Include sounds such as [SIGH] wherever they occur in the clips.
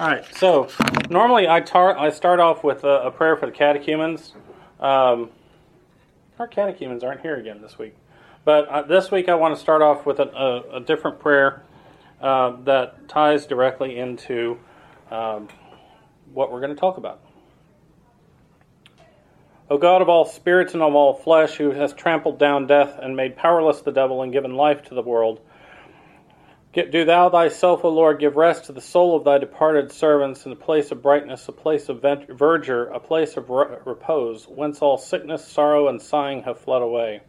All right. So normally I tar- I start off with a, a prayer for the catechumens. Um, our catechumens aren't here again this week, but uh, this week I want to start off with a, a, a different prayer uh, that ties directly into um, what we're going to talk about. O God of all spirits and of all flesh, who has trampled down death and made powerless the devil and given life to the world do thou thyself, O Lord, give rest to the soul of thy departed servants in a place of brightness, a place of verdure, a place of repose, whence all sickness, sorrow, and sighing have fled away.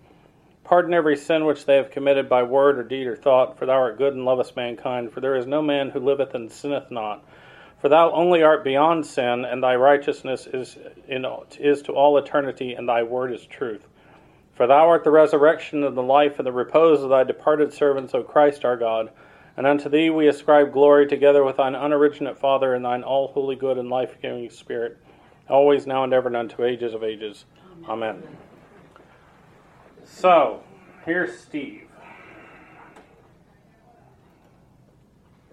Pardon every sin which they have committed by word or deed or thought, for thou art good and lovest mankind, for there is no man who liveth and sinneth not. For thou only art beyond sin, and thy righteousness is, in, is to all eternity, and thy word is truth. For thou art the resurrection and the life and the repose of thy departed servants, O Christ our God. And unto thee we ascribe glory together with thine unoriginate Father and thine all holy good and life giving Spirit, always now and ever and unto ages of ages. Amen. So, here's Steve.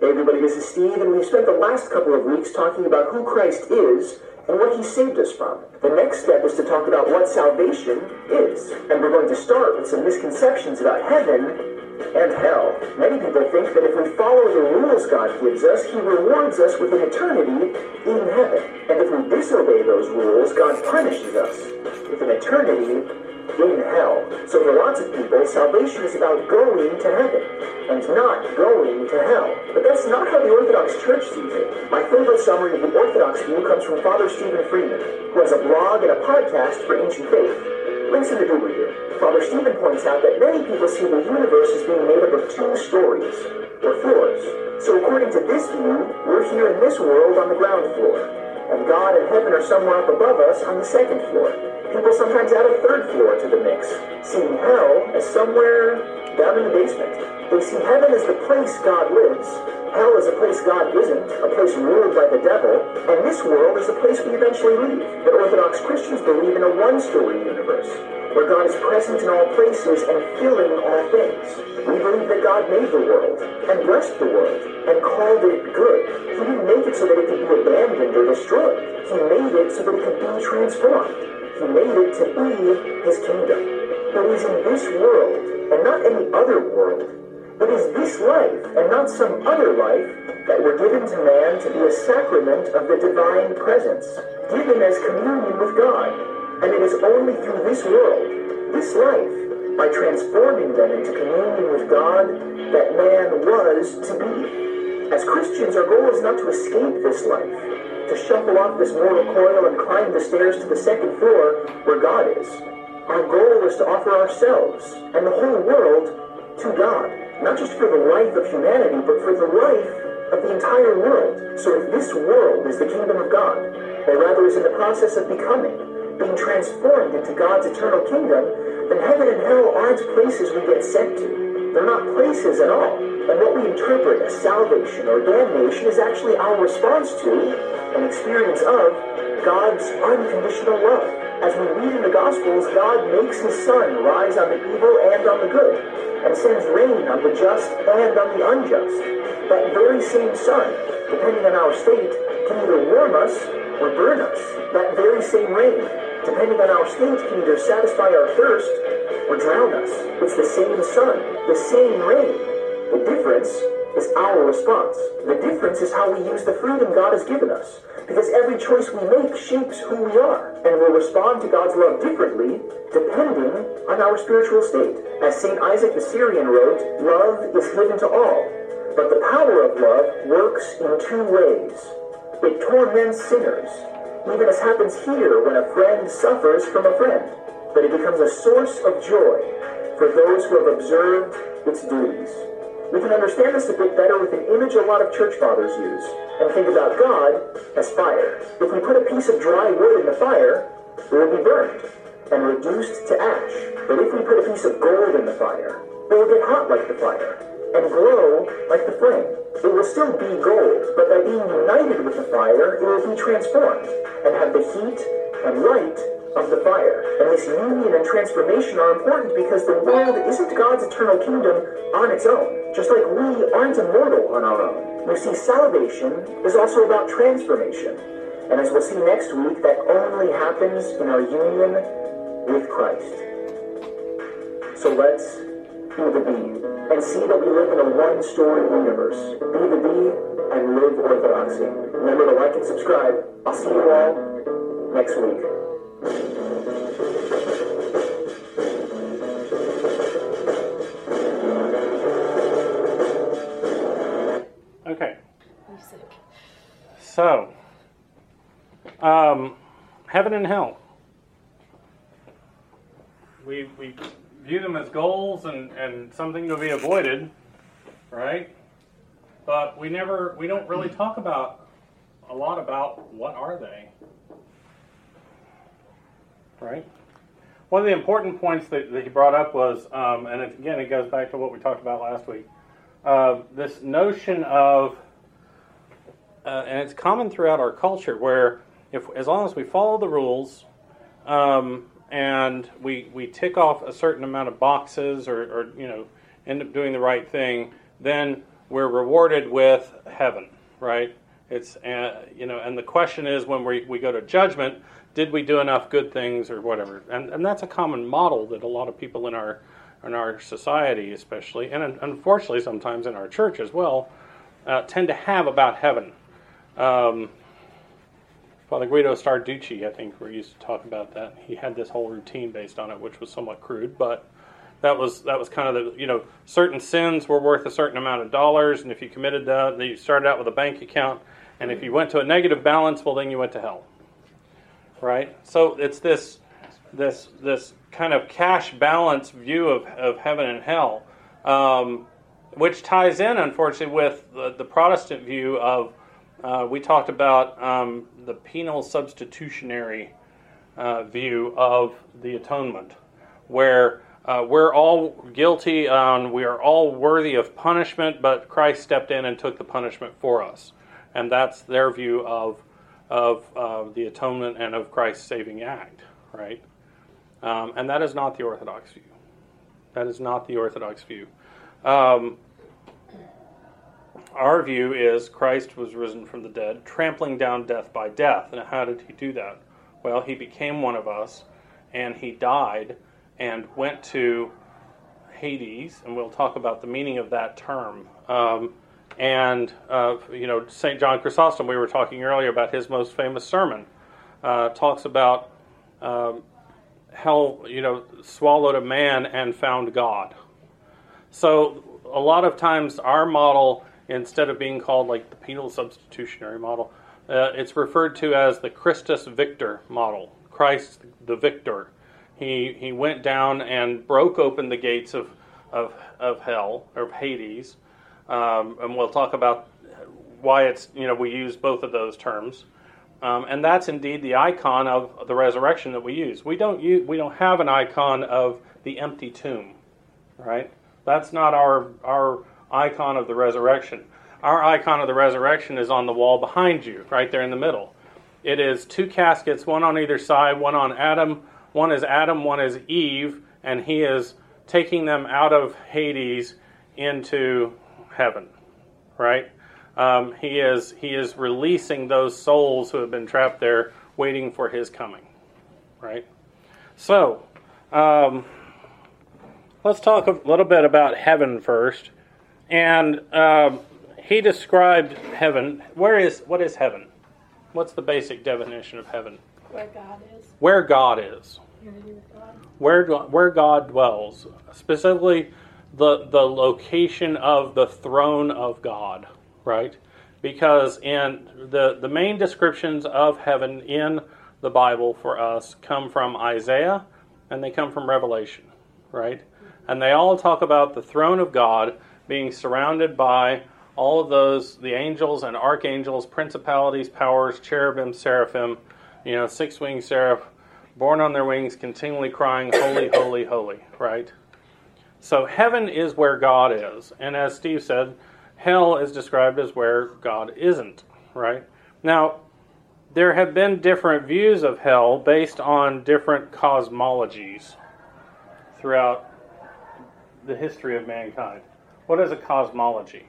Hey everybody, this is Steve, and we've spent the last couple of weeks talking about who Christ is and what he saved us from. The next step is to talk about what salvation is. And we're going to start with some misconceptions about heaven and hell. Many people think that if we follow the rules God gives us, He rewards us with an eternity in heaven. And if we disobey those rules, God punishes us with an eternity in hell. So for lots of people, salvation is about going to heaven and not going to hell. But that's not how the Orthodox Church sees it. My favorite summary of the Orthodox view comes from Father Stephen Freeman, who has a blog and a podcast for Ancient Faith. Links in the doobly. Father Stephen points out that many people see the universe as being made up of two stories, or floors. So according to this view, we're here in this world on the ground floor, and God and heaven are somewhere up above us on the second floor. People sometimes add a third floor to the mix, seeing hell as somewhere down in the basement. They see heaven as the place God lives, Hell is a place God isn't, a place ruled by the devil, and this world is a place we eventually leave. But Orthodox Christians believe in a one-story universe, where God is present in all places and filling all things. We believe that God made the world, and blessed the world, and called it good. He didn't make it so that it could be abandoned or destroyed. He made it so that it could be transformed. He made it to be His kingdom. But is in this world, and not any other world, it is this life, and not some other life, that were given to man to be a sacrament of the divine presence, given as communion with God. And it is only through this world, this life, by transforming them into communion with God, that man was to be. As Christians, our goal is not to escape this life, to shuffle off this mortal coil and climb the stairs to the second floor where God is. Our goal is to offer ourselves and the whole world to God not just for the life of humanity, but for the life of the entire world. So if this world is the kingdom of God, or rather is in the process of becoming, being transformed into God's eternal kingdom, then heaven and hell aren't places we get sent to. They're not places at all. And what we interpret as salvation or damnation is actually our response to an experience of God's unconditional love. As we read in the Gospels, God makes his sun rise on the evil and on the good and sends rain on the just and on the unjust. That very same sun, depending on our state, can either warm us or burn us. That very same rain, depending on our state, can either satisfy our thirst or drown us. It's the same sun, the same rain. The difference is our response. The difference is how we use the freedom God has given us. Because every choice we make shapes who we are, and we'll respond to God's love differently depending on our spiritual state. As St. Isaac the Syrian wrote, love is given to all, but the power of love works in two ways. It torments sinners, even as happens here when a friend suffers from a friend, but it becomes a source of joy for those who have observed its duties. We can understand this a bit better with an image a lot of church fathers use, and think about God as fire. If we put a piece of dry wood in the fire, it will be burned and reduced to ash. But if we put a piece of gold in the fire, it will get hot like the fire and glow like the flame. It will still be gold, but by being united with the fire, it will be transformed and have the heat and light of the fire. And this union and transformation are important because the world isn't God's eternal kingdom on its own, just like we aren't immortal on our own. You see, salvation is also about transformation. And as we'll see next week, that only happens in our union with Christ. So let's be the bee and see that we live in a one-story universe. Be the bee and live orthodoxy. Remember to like and subscribe. I'll see you all next week. Okay. Music. So, um, heaven and hell. We, we view them as goals and, and something to be avoided, right? But we never, we don't really talk about a lot about what are they, right? One of the important points that, that he brought up was, um, and it, again, it goes back to what we talked about last week, uh, this notion of, uh, and it's common throughout our culture, where if as long as we follow the rules, um, and we we tick off a certain amount of boxes or, or you know end up doing the right thing, then we're rewarded with heaven, right? It's uh, you know, and the question is when we, we go to judgment, did we do enough good things or whatever? And and that's a common model that a lot of people in our in our society, especially, and unfortunately sometimes in our church as well, uh, tend to have about heaven. Um, Father Guido Sarducci, I think, we used to talk about that. He had this whole routine based on it, which was somewhat crude, but that was that was kind of the you know certain sins were worth a certain amount of dollars, and if you committed that, you started out with a bank account, and if you went to a negative balance, well, then you went to hell. Right. So it's this this this kind of cash balance view of, of heaven and hell, um, which ties in, unfortunately, with the, the Protestant view of uh, we talked about um, the penal substitutionary uh, view of the atonement, where uh, we're all guilty and we are all worthy of punishment, but Christ stepped in and took the punishment for us. And that's their view of, of uh, the atonement and of Christ's saving act, right? Um, and that is not the Orthodox view. That is not the Orthodox view. Um, our view is Christ was risen from the dead, trampling down death by death. And how did he do that? Well, he became one of us, and he died and went to Hades, and we'll talk about the meaning of that term. Um, and, uh, you know, St. John Chrysostom, we were talking earlier about his most famous sermon, uh, talks about um, hell, you know, swallowed a man and found God. So, a lot of times our model instead of being called like the penal substitutionary model, uh, it's referred to as the Christus Victor model. Christ the victor. He, he went down and broke open the gates of, of, of hell, or Hades. Um, and we'll talk about why it's, you know, we use both of those terms. Um, and that's indeed the icon of the resurrection that we use. We don't use, we don't have an icon of the empty tomb, right? That's not our our icon of the resurrection. Our icon of the resurrection is on the wall behind you, right there in the middle. It is two caskets, one on either side, one on Adam, one is Adam, one is Eve, and he is taking them out of Hades into heaven, right? Um, he is he is releasing those souls who have been trapped there, waiting for his coming, right? So, um, let's talk a little bit about heaven first. And um, he described heaven. Where is what is heaven? What's the basic definition of heaven? Where God is. Where God is. Where where God dwells. Specifically, the the location of the throne of God. Right. Because in the the main descriptions of heaven in the Bible for us come from Isaiah and they come from Revelation. Right. And they all talk about the throne of God being surrounded by all of those the angels and archangels, principalities, powers, cherubim, seraphim, you know, six winged seraph, borne on their wings, continually crying, Holy, holy, holy, right? So heaven is where God is. And as Steve said, hell is described as where God isn't, right? Now, there have been different views of hell based on different cosmologies throughout the history of mankind. What is a cosmology?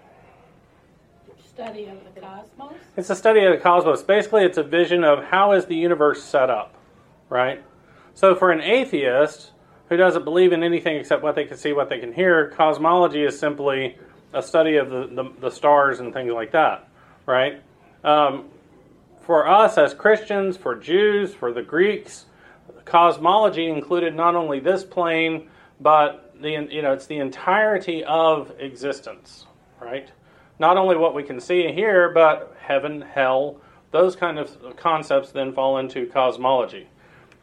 Study of the cosmos. It's a study of the cosmos. Basically, it's a vision of how is the universe set up, right? So, for an atheist who doesn't believe in anything except what they can see, what they can hear, cosmology is simply a study of the, the, the stars and things like that, right? Um, for us as Christians, for Jews, for the Greeks, cosmology included not only this plane, but the you know it's the entirety of existence, right? Not only what we can see and hear, but heaven, hell, those kind of concepts then fall into cosmology.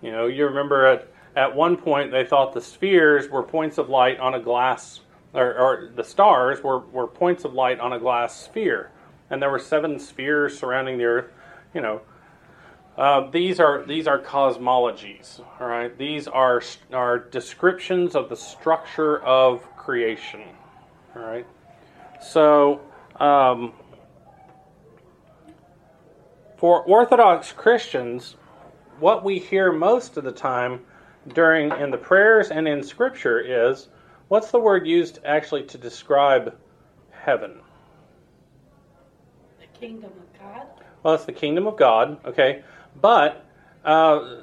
You know, you remember at at one point they thought the spheres were points of light on a glass, or, or the stars were, were points of light on a glass sphere, and there were seven spheres surrounding the Earth you know, uh, these are these are cosmologies. All right, these are are descriptions of the structure of creation. All right, so um, for Orthodox Christians, what we hear most of the time during in the prayers and in Scripture is what's the word used actually to describe heaven? The kingdom of God. Well, it's the kingdom of God, okay? But, uh,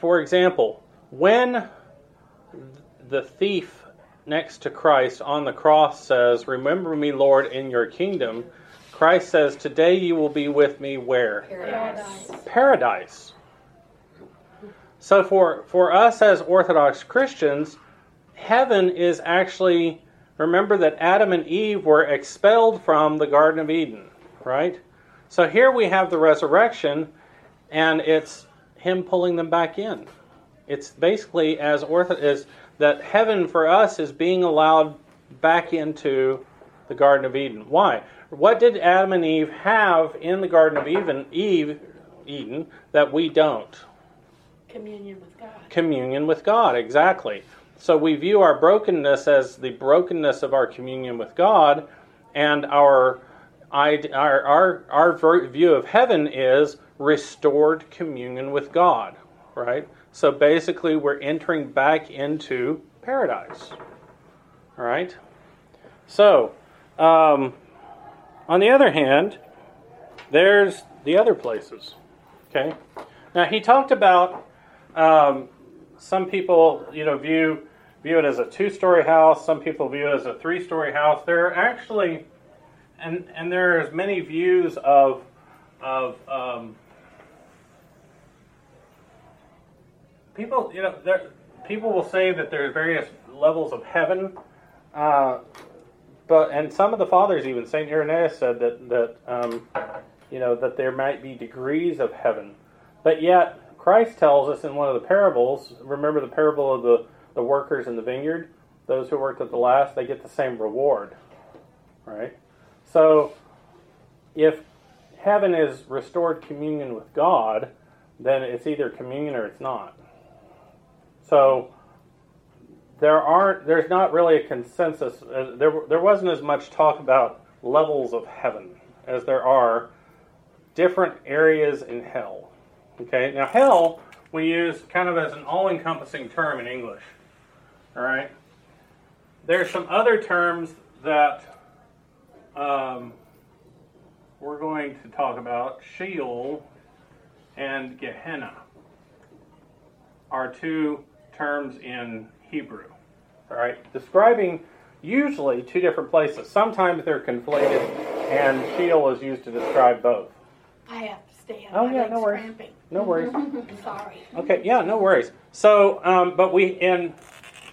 for example, when the thief next to Christ on the cross says, Remember me, Lord, in your kingdom, Christ says, Today you will be with me where? Paradise. Paradise. So, for, for us as Orthodox Christians, heaven is actually, remember that Adam and Eve were expelled from the Garden of Eden, right? So here we have the resurrection, and it's him pulling them back in. It's basically as ortho is that heaven for us is being allowed back into the Garden of Eden. Why? What did Adam and Eve have in the Garden of Eden, Eve, Eden that we don't? Communion with God. Communion with God, exactly. So we view our brokenness as the brokenness of our communion with God, and our our, our, our view of heaven is restored communion with God, right? So basically, we're entering back into paradise, all right? So, um, on the other hand, there's the other places, okay? Now, he talked about um, some people, you know, view view it as a two-story house. Some people view it as a three-story house. There are actually and and there's many views of of um, people. You know, there, people will say that there are various levels of heaven, uh, but and some of the fathers, even Saint Irenaeus, said that that um, you know that there might be degrees of heaven, but yet Christ tells us in one of the parables. Remember the parable of the the workers in the vineyard. Those who worked at the last, they get the same reward, right? So, if heaven is restored communion with God, then it's either communion or it's not. So, there aren't. There's not really a consensus. Uh, there, there wasn't as much talk about levels of heaven as there are different areas in hell. Okay. Now, hell we use kind of as an all-encompassing term in English. All right. There's some other terms that um, we're going to talk about Sheol and Gehenna are two terms in Hebrew. All right, describing usually two different places. Sometimes they're conflated, and Sheol is used to describe both. I have stand. Oh yeah, no worries. Cramping. No worries. Sorry. Okay, yeah, no worries. So, um, but we in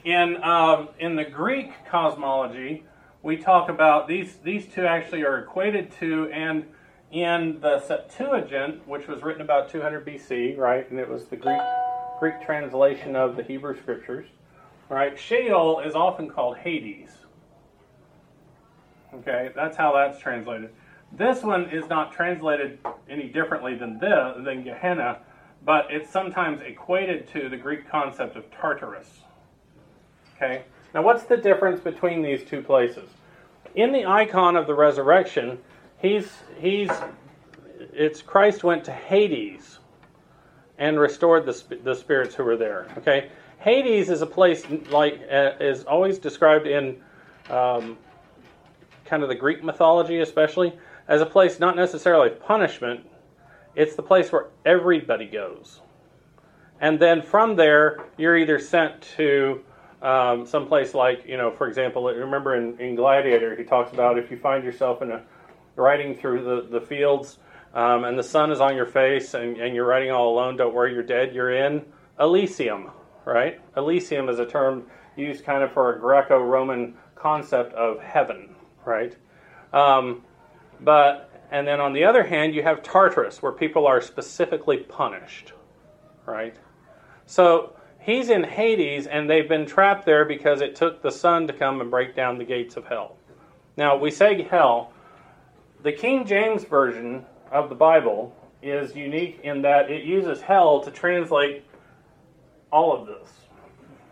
in um, in the Greek cosmology, we talk about these these two actually are equated to and in the Septuagint, which was written about 200 BC, right, and it was the Greek Greek translation of the Hebrew scriptures, right? Sheol is often called Hades. Okay, that's how that's translated. This one is not translated any differently than the than Gehenna, but it's sometimes equated to the Greek concept of Tartarus. Okay, now, what's the difference between these two places? In the icon of the resurrection, he's he's it's Christ went to Hades and restored the, the spirits who were there. Okay, Hades is a place like uh, is always described in um, kind of the Greek mythology, especially as a place not necessarily punishment. It's the place where everybody goes, and then from there you're either sent to um, someplace like you know, for example, remember in, in Gladiator he talks about if you find yourself in a riding through the, the fields um, and the sun is on your face and, and you're riding all alone, don't worry, you're dead. You're in Elysium, right? Elysium is a term used kind of for a Greco Roman concept of heaven, right? Um, but, and then on the other hand, you have Tartarus, where people are specifically punished, right? So he's in Hades, and they've been trapped there because it took the Son to come and break down the gates of hell. Now, we say hell, the King James Version of the Bible is unique in that it uses hell to translate all of this,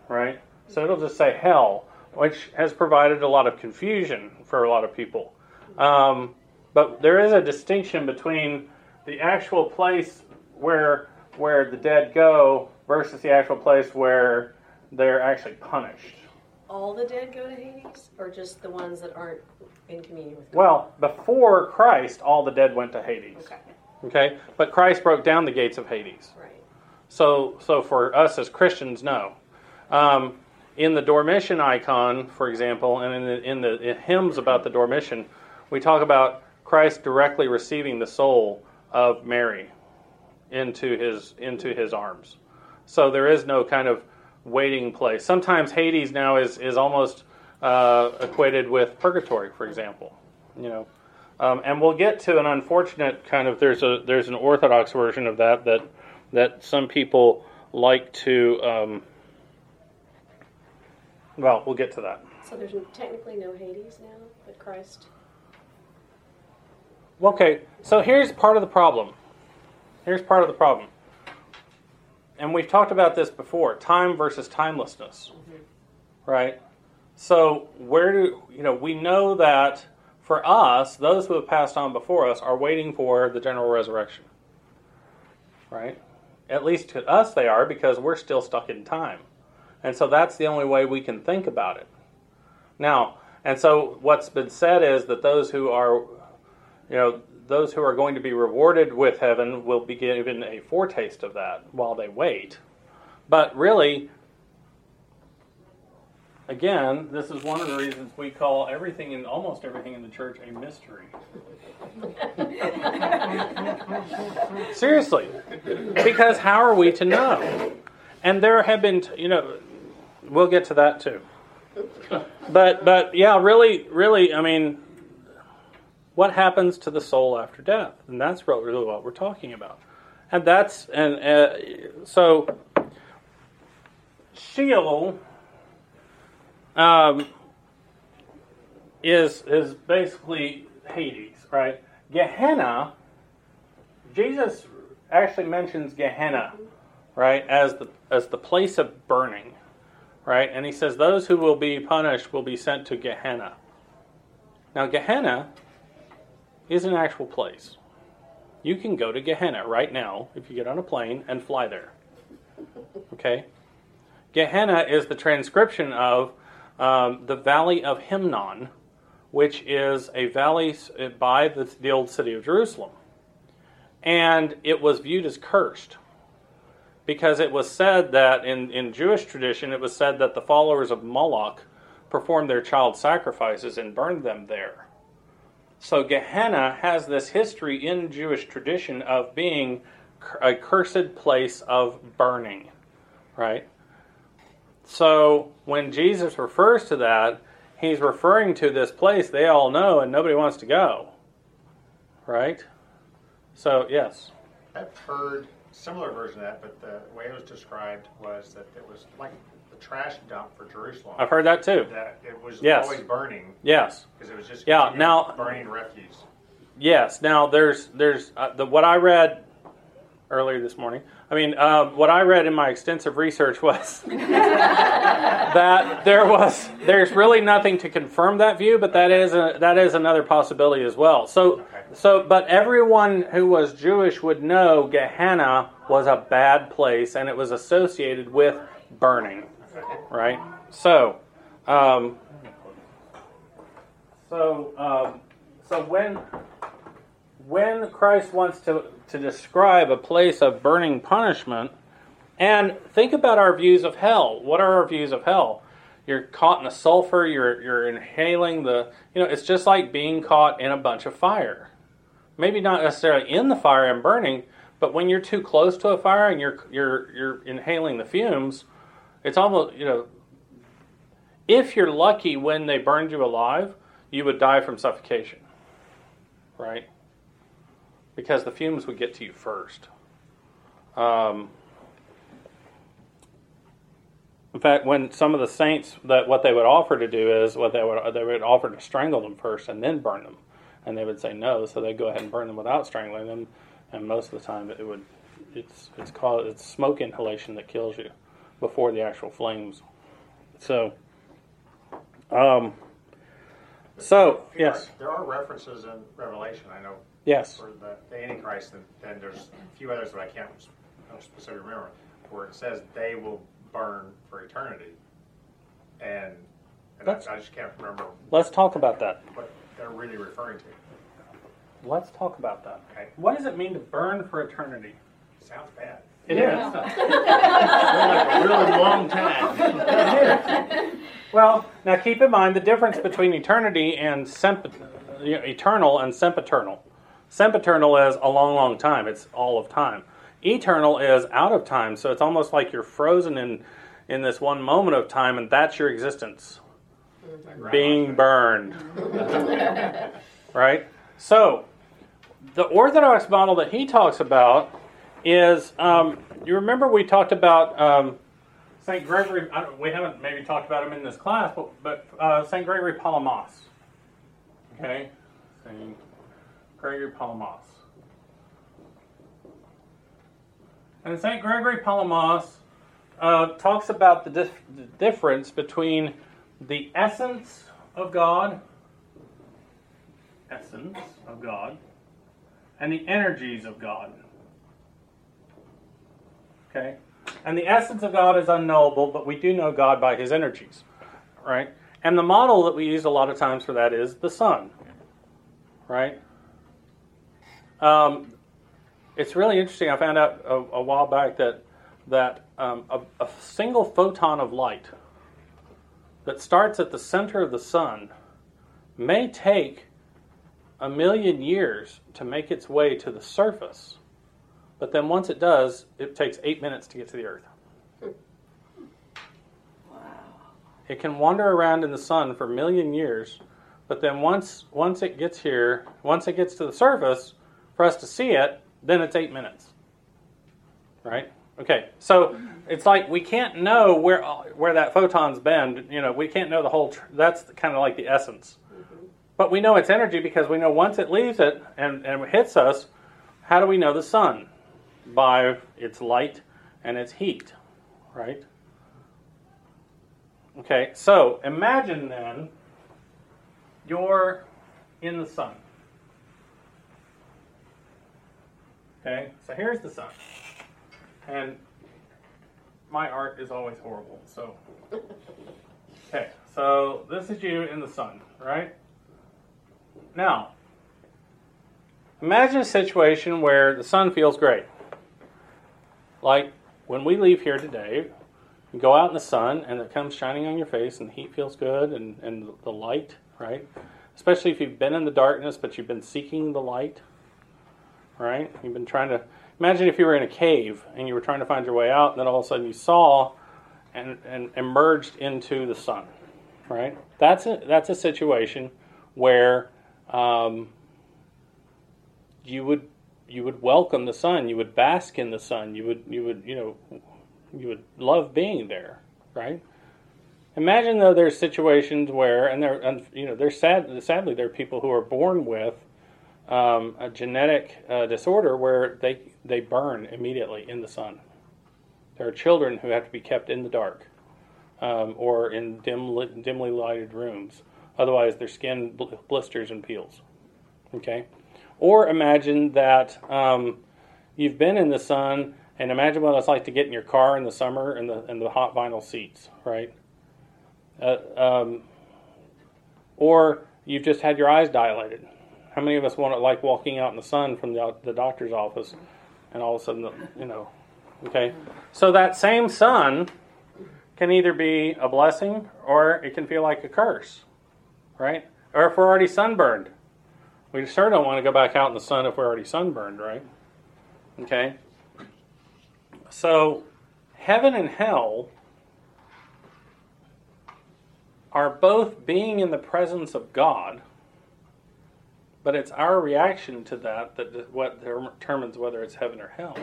right? So it'll just say hell, which has provided a lot of confusion for a lot of people. Um, but there is a distinction between the actual place where where the dead go versus the actual place where they're actually punished. All the dead go to Hades, or just the ones that aren't in communion with God? Well, before Christ, all the dead went to Hades. Okay, Okay, but Christ broke down the gates of Hades. right. So, so for us as Christians, no. Um, in the Dormition icon, for example, and in the, in the hymns about the Dormition, we talk about Christ directly receiving the soul of Mary into his into his arms. So there is no kind of waiting place. Sometimes Hades now is is almost uh, equated with purgatory, for example. You know, um, and we'll get to an unfortunate kind of there's a there's an orthodox version of that that that some people like to. Um, well, we'll get to that. So there's technically no Hades now, but Christ. Okay, so here's part of the problem. Here's part of the problem. And we've talked about this before time versus timelessness. Mm-hmm. Right? So, where do, you know, we know that for us, those who have passed on before us are waiting for the general resurrection. Right? At least to us, they are because we're still stuck in time. And so that's the only way we can think about it. Now, and so what's been said is that those who are you know, those who are going to be rewarded with heaven will be given a foretaste of that while they wait. But really, again, this is one of the reasons we call everything and almost everything in the church a mystery. [LAUGHS] Seriously. Because how are we to know? And there have been, you know, we'll get to that too. But but yeah, really really, I mean, what happens to the soul after death? And that's really what we're talking about. And that's and uh, so Sheol um, is is basically Hades, right? Gehenna. Jesus actually mentions Gehenna, right, as the as the place of burning, right? And he says those who will be punished will be sent to Gehenna. Now Gehenna is an actual place. You can go to Gehenna right now if you get on a plane and fly there. Okay? Gehenna is the transcription of um, the Valley of Hinnom, which is a valley by the, the old city of Jerusalem. And it was viewed as cursed because it was said that in, in Jewish tradition, it was said that the followers of Moloch performed their child sacrifices and burned them there. So Gehenna has this history in Jewish tradition of being a cursed place of burning, right? So when Jesus refers to that, he's referring to this place they all know and nobody wants to go, right? So, yes. I've heard similar version of that, but the way it was described was that it was like trash dump for Jerusalem. I've heard that too. That it was Yes. always burning Yes. because it was just Yeah, now- burning refuse. Yes. Now there's there's uh, the what I read earlier this morning. I mean, um, what I read in my extensive research was [LAUGHS] that there was there's really nothing to confirm that view, but that is a, that is another possibility as well. So so but everyone who was Jewish would know Gehenna was a bad place and it was associated with burning, right? So. Um, so, um, so when when Christ wants to, to describe a place of burning punishment, and think about our views of hell. What are our views of hell? You're caught in the sulfur, you're, you're inhaling the, you know, it's just like being caught in a bunch of fire. Maybe not necessarily in the fire and burning, but when you're too close to a fire and you're, you're, you're inhaling the fumes, it's almost, you know, if you're lucky when they burned you alive, you would die from suffocation, right? Because the fumes would get to you first. Um, in fact, when some of the saints, that what they would offer to do is what they would they would offer to strangle them first and then burn them, and they would say no, so they'd go ahead and burn them without strangling them, and most of the time it would it's it's called it's smoke inhalation that kills you before the actual flames. So, um, so yes, There are references in Revelation, I know, yes, for the, the Antichrist, and then there's a few others that I can't s- don't specifically remember, where it says they will burn for eternity. And, and I, I just can't remember let's talk about that. what they're really referring to. Let's talk about that. Okay. What does it mean to burn for eternity? Sounds bad. It Yeah. [LAUGHS] like a really long time. Well, now keep in mind the difference between eternity and semp- eternal and sempiternal. Sempiternal is a long, long time. It's all of time. Eternal is out of time, so it's almost like you're frozen in in this one moment of time, and that's your existence, being burned. [LAUGHS] right. So, the Orthodox model that he talks about is um, you remember we talked about. Um, St. Gregory, we haven't maybe talked about him in this class, but, but uh, St. Gregory Palamas. Okay? St. Gregory Palamas. And St. Gregory Palamas uh, talks about the, dif- the difference between the essence of God, essence of God, and the energies of God. Okay? And the essence of God is unknowable, but we do know God by his energies. Right? And the model that we use a lot of times for that is the sun. Right? Um, it's really interesting. I found out a, a while back that that um, a, a single photon of light that starts at the center of the sun may take a million years to make its way to the surface. But then once it does, it takes eight minutes to get to the Earth. Wow. It can wander around in the sun for a million years, but then once once it gets here, once it gets to the surface, for us to see it, then it's eight minutes. Right? Okay. So it's like we can't know where where that photon's been. You know, we can't know the whole. Tr- that's kind of like the essence. Mm-hmm. But we know its energy because we know once it leaves it and, and hits us, how do we know the sun? By its light and its heat, right? Okay, so imagine then you're in the sun. Okay, so here's the sun. And my art is always horrible, so. Okay, so this is you in the sun, right? Now, imagine a situation where the sun feels great. Like when we leave here today, you go out in the sun and it comes shining on your face and the heat feels good and, and the light, right? Especially if you've been in the darkness but you've been seeking the light, right? You've been trying to imagine if you were in a cave and you were trying to find your way out and then all of a sudden you saw and, and emerged into the sun, right? That's a, that's a situation where um, you would you would welcome the sun, you would bask in the sun, you would you would you know you would love being there, right? Imagine though there's situations where, and there, and, you know, there's sad. Sadly, there are people who are born with um, a genetic uh, disorder where they they burn immediately in the sun. There are children who have to be kept in the dark um, or in dim dimly lighted rooms. Otherwise, their skin bl- blisters and peels. Okay, or imagine that um, you've been in the sun, and imagine what it's like to get in your car in the summer and the the hot vinyl seats, right? Uh, um, or you've just had your eyes dilated. How many of us want to like walking out in the sun from the, the doctor's office, and all of a sudden, you know, okay? So that same sun can either be a blessing or it can feel like a curse, right? Or if we're already sunburned, we sure don't want to go back out in the sun if we're already sunburned, right? Okay. So, heaven and hell are both being in the presence of God, but it's our reaction to that that what determines whether it's heaven or hell.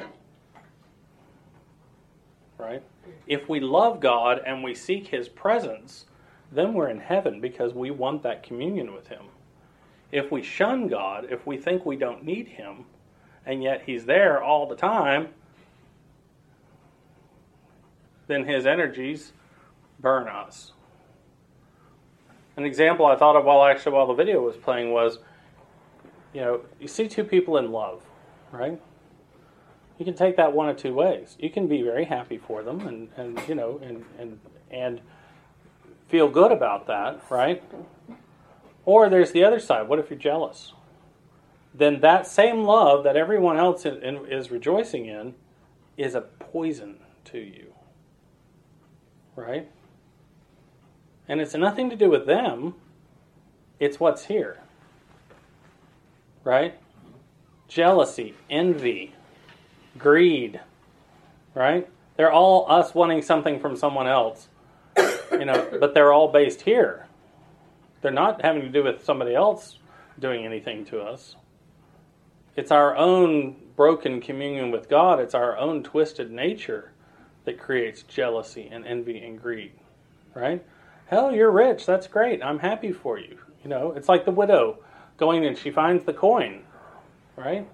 Right? If we love God and we seek His presence, then we're in heaven because we want that communion with Him. If we shun God, if we think we don't need Him, and yet He's there all the time, then His energies burn us. An example I thought of while actually while the video was playing was, you know, you see two people in love, right? You can take that one of two ways. You can be very happy for them and, and you know and, and and feel good about that, right? Or there's the other side. What if you're jealous? Then that same love that everyone else in, in, is rejoicing in is a poison to you, right? And it's nothing to do with them, it's what's here. Right? Jealousy, envy, greed. Right? They're all us wanting something from someone else. [COUGHS] You know, but they're all based here. They're not having to do with somebody else doing anything to us. It's our own broken communion with God, it's our own twisted nature that creates jealousy and envy and greed. Right? Hell, you're rich. That's great. I'm happy for you. You know, it's like the widow going and she finds the coin, right?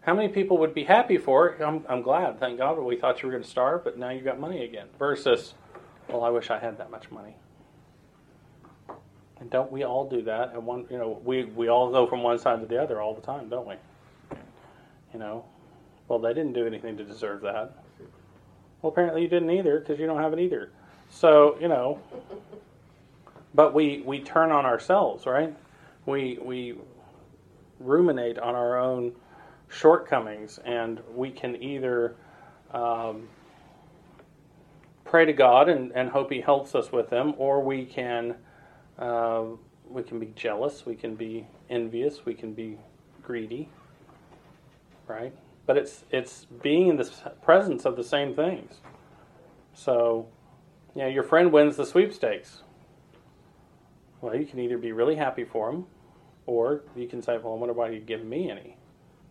How many people would be happy for it? I'm, I'm glad. Thank God. We thought you were going to starve, but now you got money again. Versus, well, I wish I had that much money. And don't we all do that? And one, you know, we we all go from one side to the other all the time, don't we? You know, well, they didn't do anything to deserve that. Well, apparently you didn't either because you don't have it either. So you know, but we we turn on ourselves, right? We we ruminate on our own shortcomings, and we can either um, pray to God and, and hope He helps us with them, or we can uh, we can be jealous, we can be envious, we can be greedy, right? But it's it's being in the presence of the same things. So, you know, your friend wins the sweepstakes. Well, you can either be really happy for him, or you can say, "Well, I wonder why he'd give me any.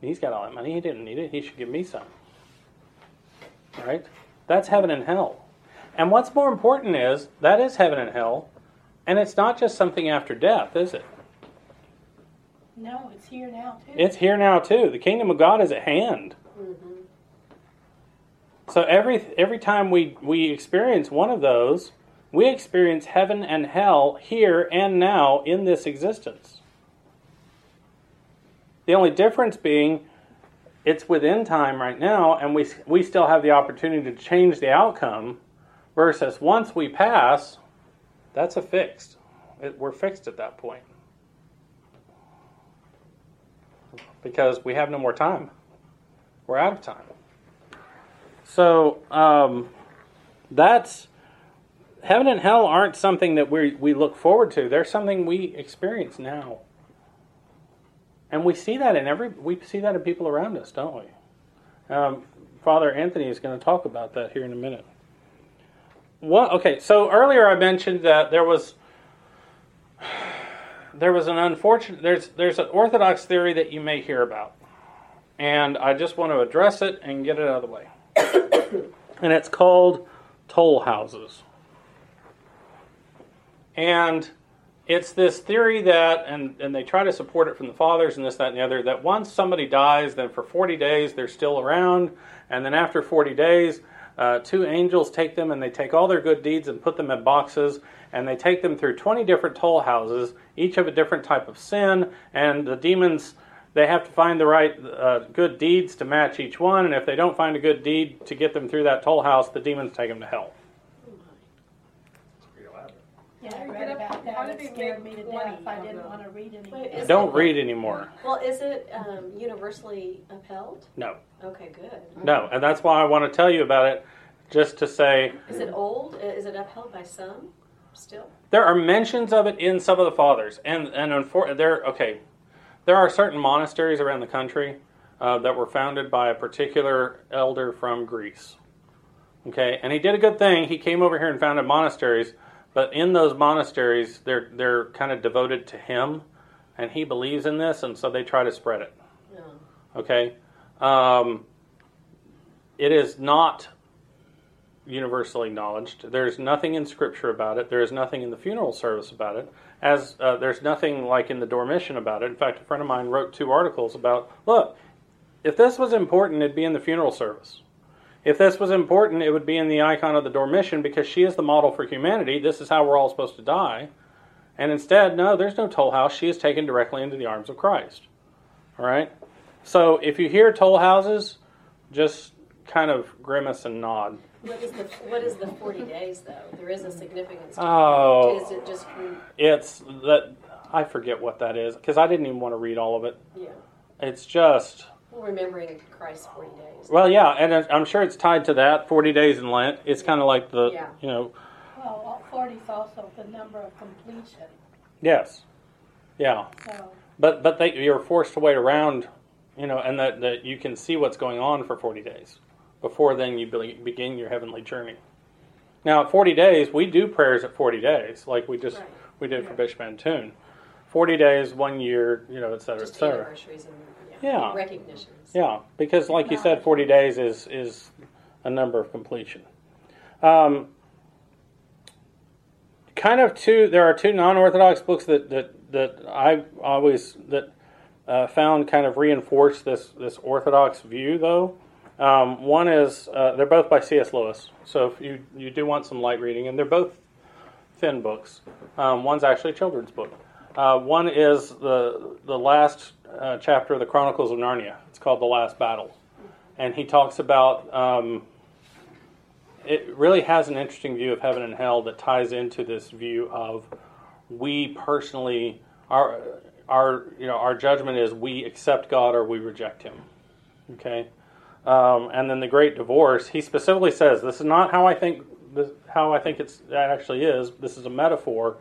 He's got all that money. He didn't need it. He should give me some." Right? That's heaven and hell. And what's more important is that is heaven and hell, and it's not just something after death, is it? No, it's here now too. It's here now too. The kingdom of God is at hand. Mm-hmm. So every every time we we experience one of those, we experience heaven and hell here and now in this existence. The only difference being it's within time right now and we we still have the opportunity to change the outcome versus once we pass, that's a fixed. It, we're fixed at that point. because we have no more time. We're out of time. So um, that's heaven and hell aren't something that we we look forward to. They're something we experience now, and we see that in every we see that in people around us, don't we? Um, Father Anthony is going to talk about that here in a minute. What? Okay, so earlier I mentioned that there was there was an unfortunate there's there's an orthodox theory that you may hear about. And i just want to address it and get it out of the way. [COUGHS] And it's called toll houses. And it's this theory that, and, and they try to support it from the fathers and this, that, and the other, that once somebody dies, then for 40 days they're still around, and then after 40 days, uh, two angels take them and they take all their good deeds and put them in boxes, and they take them through 20 different toll houses, each of a different type of sin, and the demons. They have to find the right uh, good deeds to match each one, and if they don't find a good deed to get them through that toll house, the demons take them to hell. It's pretty elaborate. Yeah, I read about that. how It did it scared me to money death. I didn't want to read Wait, anything. is Don't it- read anymore. Well, is it um, universally upheld? No. Okay, good. No, and that's why I want to tell you about it, just to say Is it old? Is it upheld by some still? there are mentions of it in some of the fathers, and and unfor- there okay, there are certain monasteries around the country uh, that were founded by a particular elder from Greece. Okay, and he did a good thing. He came over here and founded monasteries, but in those monasteries, they're they're kind of devoted to him, and he believes in this, and so they try to spread it. No. Okay, um, it is not universally acknowledged. There's nothing in Scripture about it. There is nothing in the funeral service about it. As uh, there's nothing like in the Dormition about it. In fact, a friend of mine wrote two articles about. Look, if this was important, it'd be in the funeral service. If this was important, it would be in the icon of the Dormition because she is the model for humanity. This is how we're all supposed to die. And instead, no, there's no toll house. She is taken directly into the arms of Christ. All right? So if you hear toll houses, just kind of grimace and nod. What is the what is the forty days though? There is a significance. to it. Oh. Is it just from, It's that I forget what that is because I didn't even want to read all of it. yeah? It's just Well, remembering Christ's forty days. well, yeah, and I'm sure it's tied to that 40 days in Lent. It's kind of like the Yeah. you know Well, forty is also the number of completion, yes, yeah, so. but but they, you're forced to wait around, you know, and that that you can see what's going on for 40 days before then you be- begin your heavenly journey. Now at 40 days, we do prayers at 40 days, like we just Right. we did for Bishop Antoon. 40 days, one year, you know, et cetera, et cetera. Yeah, recognitions. Yeah, because like you said, 40 days is is a number of completion. Um, kind of two. There are two non-orthodox books that that that I always that uh, found kind of reinforce this this orthodox view though. Um, one is uh, they're both by C.S. Lewis, so if you you do want some light reading, and they're both thin books. Um, one's actually a children's book. Uh, one is the the last uh, chapter of the Chronicles of Narnia. It's called The Last Battle, and he talks about. Um, it really has an interesting view of heaven and hell that ties into this view of we personally our our you know our judgment is we accept God or we reject Him. Okay, um, and then the great divorce. He specifically says this is not how I think this, how I think it's that actually is. This is a metaphor,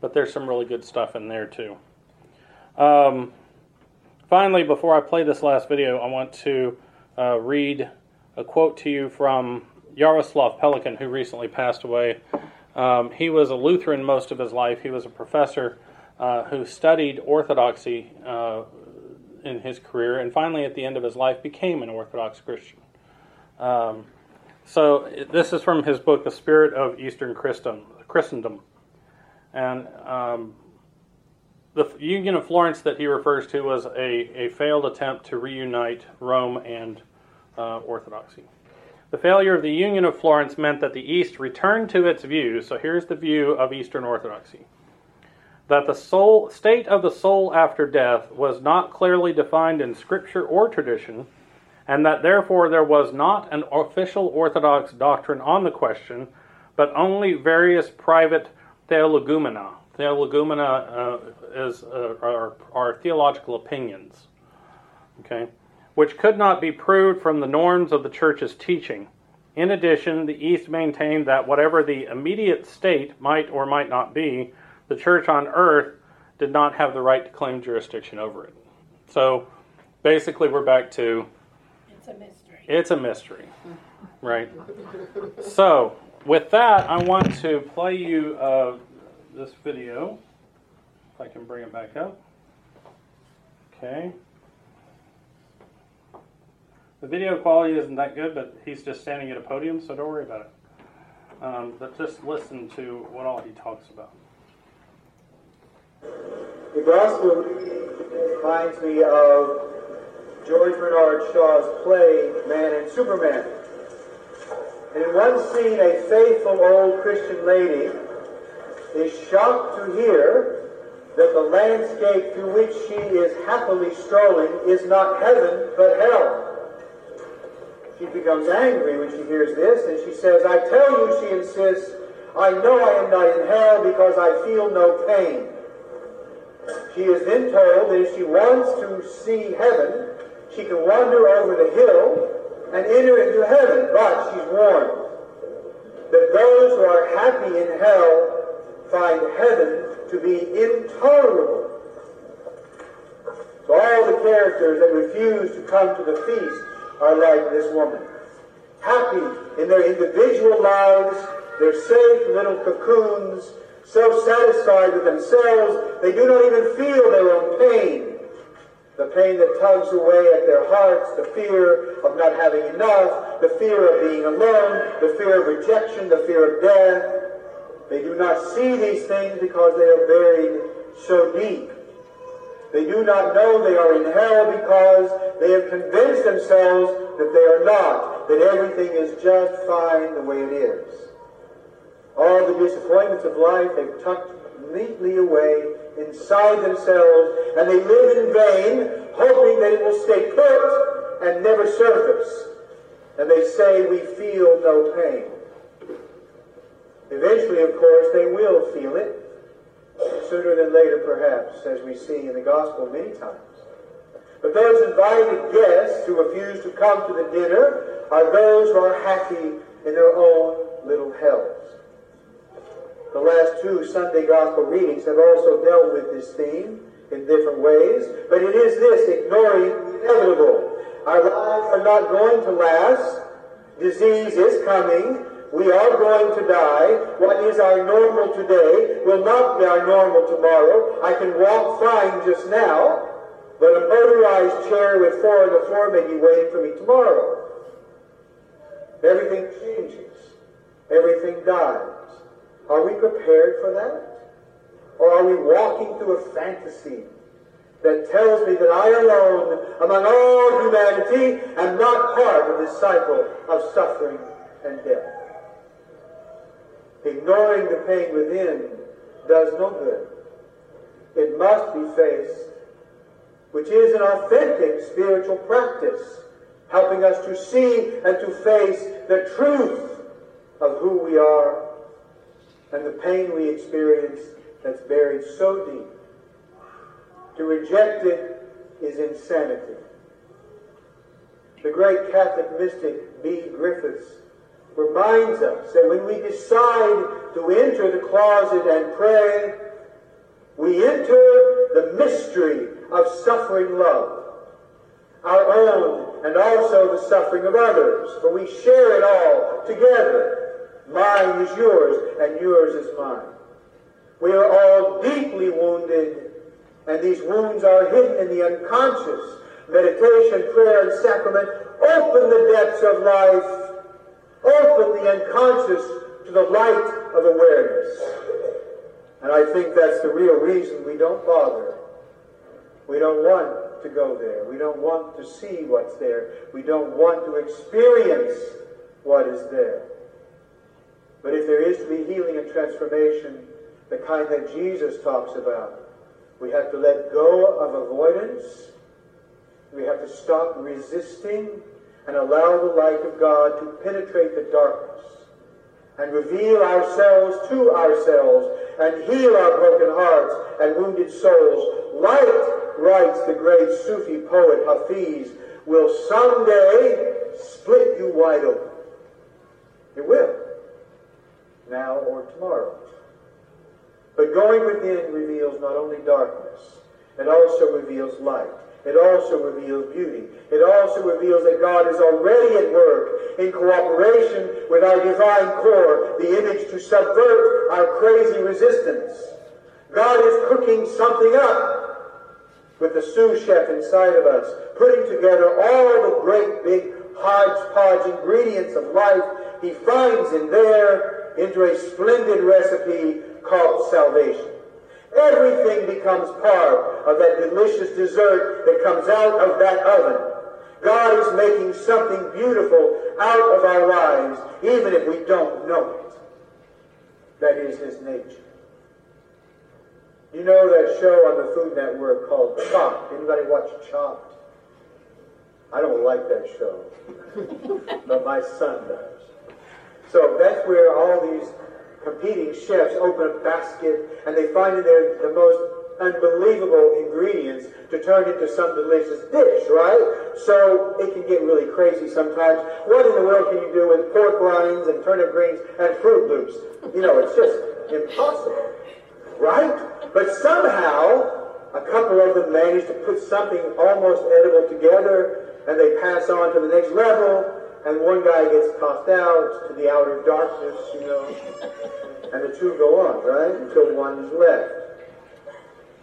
but there's some really good stuff in there too. Um, finally, before I play this last video, I want to uh, read a quote to you from Jaroslav Pelikan, who recently passed away. Um, he was a Lutheran most of his life. He was a professor uh, who studied Orthodoxy uh, in his career, and finally, at the end of his life, became an Orthodox Christian. Um, so, this is from his book, The Spirit of Eastern Christendom. And um, the Union of Florence that he refers to was a, a failed attempt to reunite Rome and uh, Orthodoxy. The failure of the Union of Florence meant that the East returned to its view. So here's the view of Eastern Orthodoxy that the soul, state of the soul after death was not clearly defined in Scripture or tradition, and that therefore there was not an official Orthodox doctrine on the question, but only various private theologoumena. Theologoumena uh, is uh, are, are theological opinions. Okay which could not be proved from the norms of the church's teaching. In addition, the East maintained that whatever the immediate state might or might not be, the church on earth did not have the right to claim jurisdiction over it. So basically, we're back to It's a mystery. it's a mystery, right? So, with that, I want to play you uh, this video. If I can bring it back up. Okay. The video quality isn't that good, but he's just standing at a podium, so don't worry about it. Um, but just listen to what all he talks about. The gospel reminds me of George Bernard Shaw's play Man and Superman. And in one scene, a faithful old Christian lady is shocked to hear that the landscape through which she is happily strolling is not heaven, but hell. She becomes angry when she hears this, and she says, I tell you, she insists, I know I am not in hell because I feel no pain. She is then told that if she wants to see heaven, she can wander over the hill and enter into heaven. But she's warned that those who are happy in hell find heaven to be intolerable. So all the characters that refuse to come to the feast are like this woman. Happy in their individual lives, their safe little cocoons, so satisfied with themselves, they do not even feel their own pain. The pain that tugs away at their hearts, the fear of not having enough, the fear of being alone, the fear of rejection, the fear of death. They do not see these things because they are buried so deep. They do not know they are in hell because they have convinced themselves that they are not, that everything is just fine the way it is. All the disappointments of life they've tucked neatly away inside themselves, and they live in vain, hoping that it will stay put and never surface. And they say, We feel no pain. Eventually, of course, they will feel it, sooner than later, perhaps, as we see in the gospel many times. But those invited guests who refuse to come to the dinner are those who are happy in their own little hells. The last two Sunday gospel readings have also dealt with this theme in different ways, but it is this ignoring the inevitable. Our lives are not going to last. Disease is coming. We are going to die. What is our normal today will not be our normal tomorrow. I can walk fine just now, but a motorized chair with four on the floor may be waiting for me tomorrow. Everything changes. Everything dies. Are we prepared for that? Or are we walking through a fantasy that tells me that I alone, among all humanity, am not part of this cycle of suffering and death? Ignoring the pain within does no good. It must be faced, which is an authentic spiritual practice, helping us to see and to face the truth of who we are and the pain we experience that's buried so deep. To reject it is insanity. The great Catholic mystic Bede Griffiths reminds us that when we decide to enter the closet and pray, we enter the mystery of suffering love, our own and also the suffering of others, for we share it all together. Mine is yours, and yours is mine. We are all deeply wounded, and these wounds are hidden in the unconscious. Meditation, prayer, and sacrament open the depths of life, open the unconscious to the light of awareness. And I think that's the real reason we don't bother. We don't want to go there. We don't want to see what's there. We don't want to experience what is there. But if there is to be healing and transformation, the kind that Jesus talks about, we have to let go of avoidance. We have to stop resisting and allow the light of God to penetrate the darkness and reveal ourselves to ourselves and heal our broken hearts and wounded souls. Light, writes the great Sufi poet Hafiz, will someday split you wide open. It will now or tomorrow. But going within reveals not only darkness, it also reveals light. It also reveals beauty. It also reveals that God is already at work in cooperation with our divine core, the image to subvert our crazy resistance. God is cooking something up with the sous chef inside of us, putting together all the great big hodgepodge ingredients of life he finds in there into a splendid recipe called salvation. Everything becomes part of that delicious dessert that comes out of that oven. God is making something beautiful out of our lives, even if we don't know it. That is His nature. You know that show on the Food Network called Chopped? Anybody watch Chopped? I don't like that show, but my son does. So that's where all these competing chefs open a basket and they find in there the most unbelievable ingredients to turn into some delicious dish, right? So it can get really crazy sometimes. What in the world can you do with pork rinds and turnip greens and Froot Loops? You know, it's just impossible, right? But somehow a couple of them manage to put something almost edible together and they pass on to the next level and one guy gets tossed out to the outer darkness, you know, and the two go on, right, until one's left.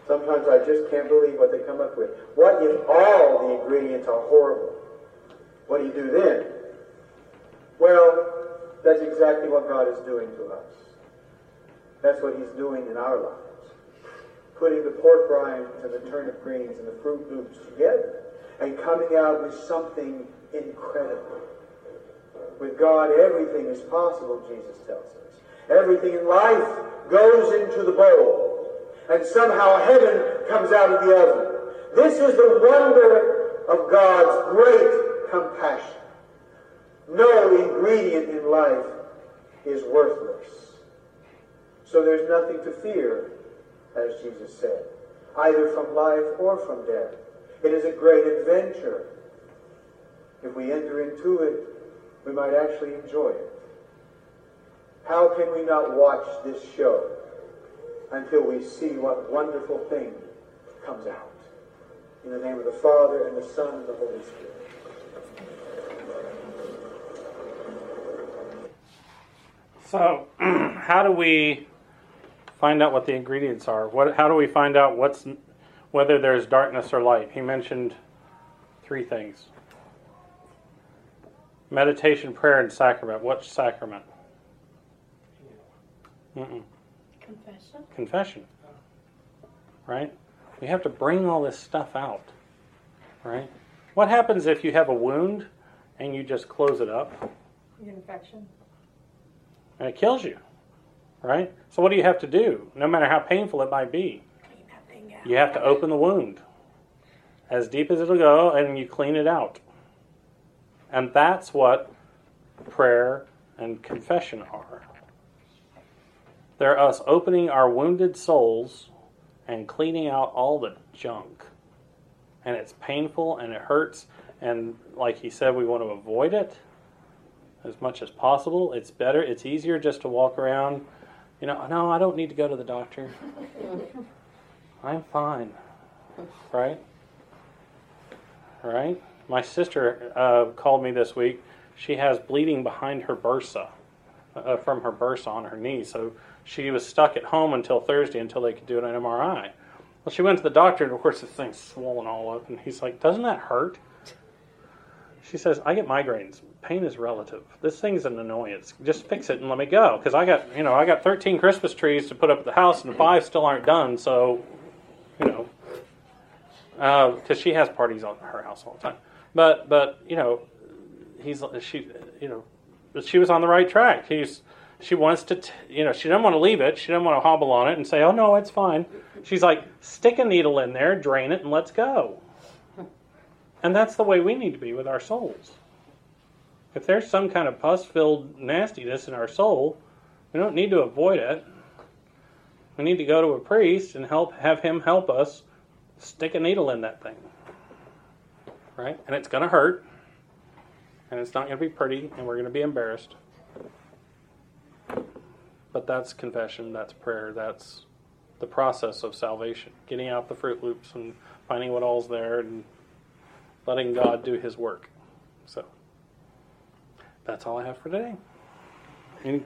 Sometimes I just can't believe what they come up with. What if all the ingredients are horrible? What do you do then? Well, that's exactly what God is doing to us. That's what He's doing in our lives. Putting the pork rinds and the turnip greens and the Froot Loops together and coming out with something incredible. With God, everything is possible, Jesus tells us. Everything in life goes into the bowl, and somehow heaven comes out of the oven. This is the wonder of God's great compassion. No ingredient in life is worthless. So there's nothing to fear, as Jesus said, either from life or from death. It is a great adventure. If we enter into it, we might actually enjoy it. How can we not watch this show until we see what wonderful thing comes out? In the name of the Father, and the Son, and the Holy Spirit. So, [CLEARS THROAT] how do we find out what the ingredients are? What, how do we find out what's whether there's darkness or light? He mentioned three things: meditation, prayer, and sacrament. Which sacrament? Mm-mm. Confession? Confession. Right? We have to bring all this stuff out. Right? What happens if you have a wound and you just close it up? Infection. and it kills you, right? So what do you have to do? No matter how painful it might be, Clean that thing out. you have to open the wound as deep as it'll go, and you clean it out. And that's what prayer and confession are. They're us opening our wounded souls and cleaning out all the junk. And it's painful and it hurts. And like he said, we want to avoid it as much as possible. It's better, it's easier just to walk around, you know, no, I don't need to go to the doctor. [LAUGHS] I'm fine. Right? Right? My sister uh, called me this week. She has bleeding behind her bursa, uh, from her bursa on her knee. So she was stuck at home until Thursday until they could do an MRI. Well, she went to the doctor, and of course, this thing's swollen all up. And he's like, Doesn't that hurt? She says, I get migraines. Pain is relative. This thing's an annoyance. Just fix it and let me go. Because I got, you know, I got 13 Christmas trees to put up at the house, and five still aren't done. So, you know, because she has parties on her house all the time. But, but you know, he's she, you know, but she was on the right track. He's she wants to, t- you know, she doesn't want to leave it. She doesn't want to hobble on it and say, "Oh no, it's fine." She's like, stick a needle in there, drain it, and let's go. And that's the way we need to be with our souls. If there's some kind of pus filled nastiness in our soul, we don't need to avoid it. We need to go to a priest and help have him help us stick a needle in that thing. Right? And it's going to hurt. And it's not going to be pretty, and we're going to be embarrassed. But that's confession, that's prayer, that's the process of salvation. Getting out the Froot Loops and finding what all's there and letting God do His work. So that's all I have for today. Any